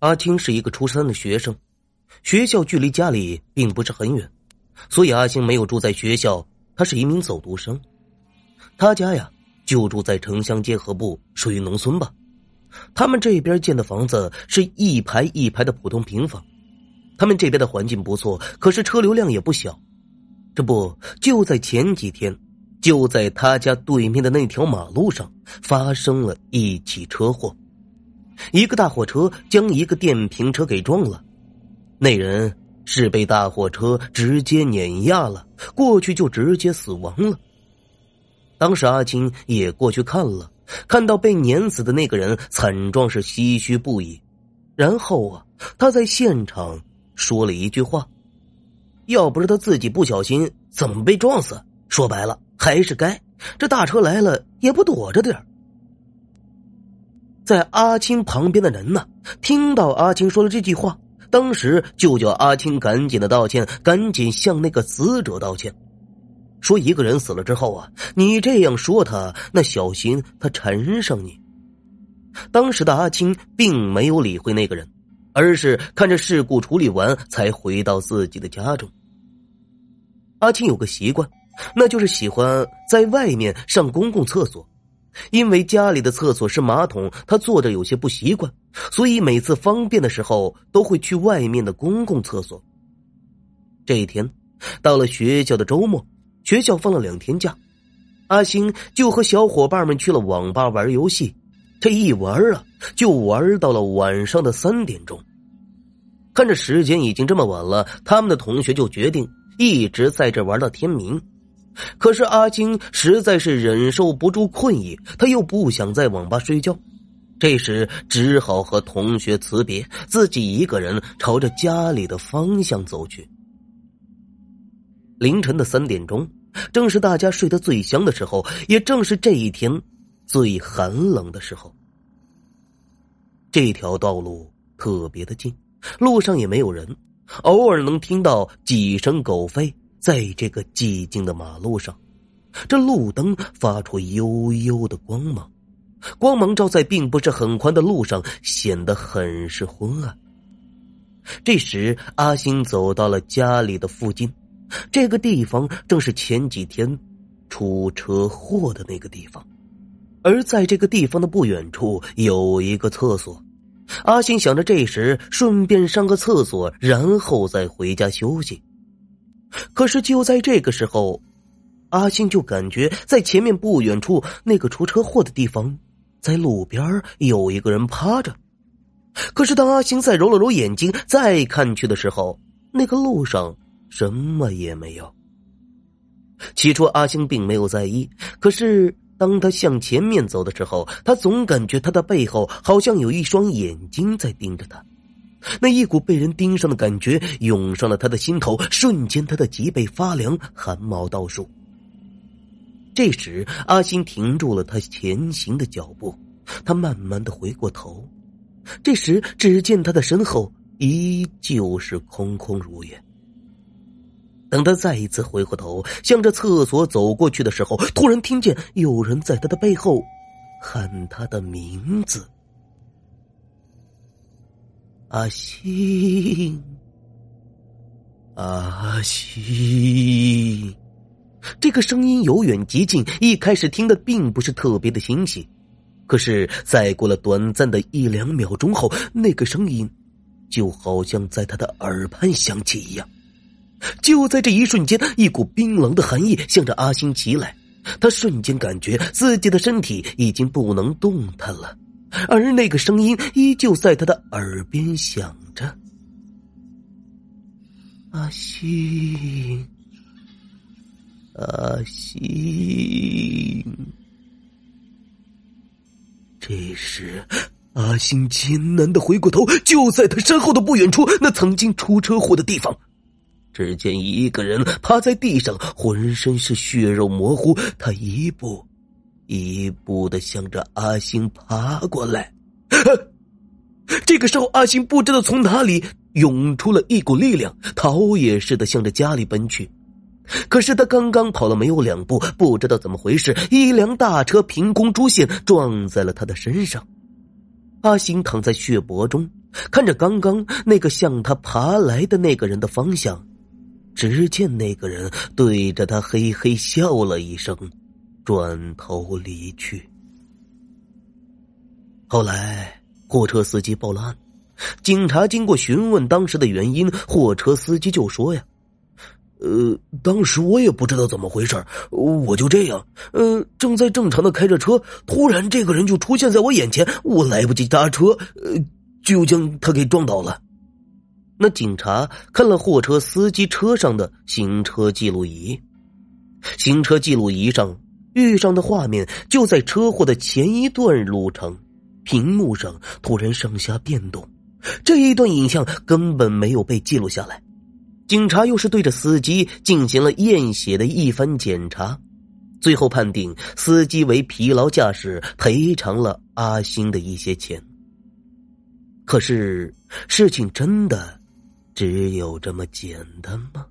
阿青是一个初三的学生，学校距离家里并不是很远，所以阿青没有住在学校。他是一名走读生，他家呀就住在城乡结合部，属于农村吧。他们这边建的房子是一排一排的普通平房，他们这边的环境不错，可是车流量也不小。这不就在前几天，就在他家对面的那条马路上发生了一起车祸。一个大货车将一个电瓶车给撞了，那人是被大货车直接碾压了过去，就直接死亡了。当时阿青也过去看了，看到被碾死的那个人惨状是唏嘘不已。然后啊，他在现场说了一句话：“要不是他自己不小心，怎么被撞死？说白了还是该这大车来了也不躲着点儿。”在阿青旁边的人呢，听到阿青说了这句话，当时就叫阿青赶紧的道歉，赶紧向那个死者道歉，说一个人死了之后啊，你这样说他，那小心他缠上你。当时的阿青并没有理会那个人，而是看着事故处理完，才回到自己的家中。阿青有个习惯，那就是喜欢在外面上公共厕所。因为家里的厕所是马桶，他坐着有些不习惯，所以每次方便的时候都会去外面的公共厕所。这一天，到了学校的周末，学校放了两天假，阿星就和小伙伴们去了网吧玩游戏。这一玩啊，就玩到了晚上的三点钟。看着时间已经这么晚了，他们的同学就决定一直在这玩到天明。可是阿青实在是忍受不住困意，他又不想在网吧睡觉，这时只好和同学辞别，自己一个人朝着家里的方向走去。凌晨的三点钟，正是大家睡得最香的时候，也正是这一天最寒冷的时候。这条道路特别的近，路上也没有人，偶尔能听到几声狗吠。在这个寂静的马路上，这路灯发出幽幽的光芒，光芒照在并不是很宽的路上，显得很是昏暗。这时，阿星走到了家里的附近，这个地方正是前几天出车祸的那个地方，而在这个地方的不远处有一个厕所。阿星想着，这时顺便上个厕所，然后再回家休息。可是就在这个时候，阿星就感觉在前面不远处那个出车祸的地方，在路边有一个人趴着。可是当阿星再揉了揉眼睛再看去的时候，那个路上什么也没有。起初阿星并没有在意，可是当他向前面走的时候，他总感觉他的背后好像有一双眼睛在盯着他。那一股被人盯上的感觉涌上了他的心头，瞬间他的脊背发凉，汗毛倒竖。这时，阿星停住了他前行的脚步，他慢慢的回过头，这时只见他的身后依旧是空空如也。等他再一次回过头，向着厕所走过去的时候，突然听见有人在他的背后喊他的名字。阿星，阿星，这个声音由远及近，一开始听的并不是特别的清晰，可是再过了短暂的一两秒钟后，那个声音就好像在他的耳畔响起一样。就在这一瞬间，一股冰冷的寒意向着阿星袭来，他瞬间感觉自己的身体已经不能动弹了。而那个声音依旧在他的耳边响着：“阿星，阿星。”这时，阿星艰难的回过头，就在他身后的不远处，那曾经出车祸的地方，只见一个人趴在地上，浑身是血肉模糊，他一步。一步的向着阿星爬过来，这个时候，阿星不知道从哪里涌出了一股力量，逃也似的向着家里奔去。可是他刚刚跑了没有两步，不知道怎么回事，一辆大车凭空出现，撞在了他的身上。阿星躺在血泊中，看着刚刚那个向他爬来的那个人的方向，只见那个人对着他嘿嘿笑了一声，转头离去。后来，货车司机报了案，警察经过询问当时的原因，货车司机就说：“呀，呃，当时我也不知道怎么回事我就这样，呃，正在正常的开着车，突然这个人就出现在我眼前，我来不及刹车，呃。”就将他给撞倒了。那警察看了货车司机车上的行车记录仪，行车记录仪上遇上的画面就在车祸的前一段路程，屏幕上突然上下变动，这一段影像根本没有被记录下来。警察又是对着司机进行了验血的一番检查，最后判定司机为疲劳驾驶，赔偿了阿星的一些钱。可是，事情真的只有这么简单吗？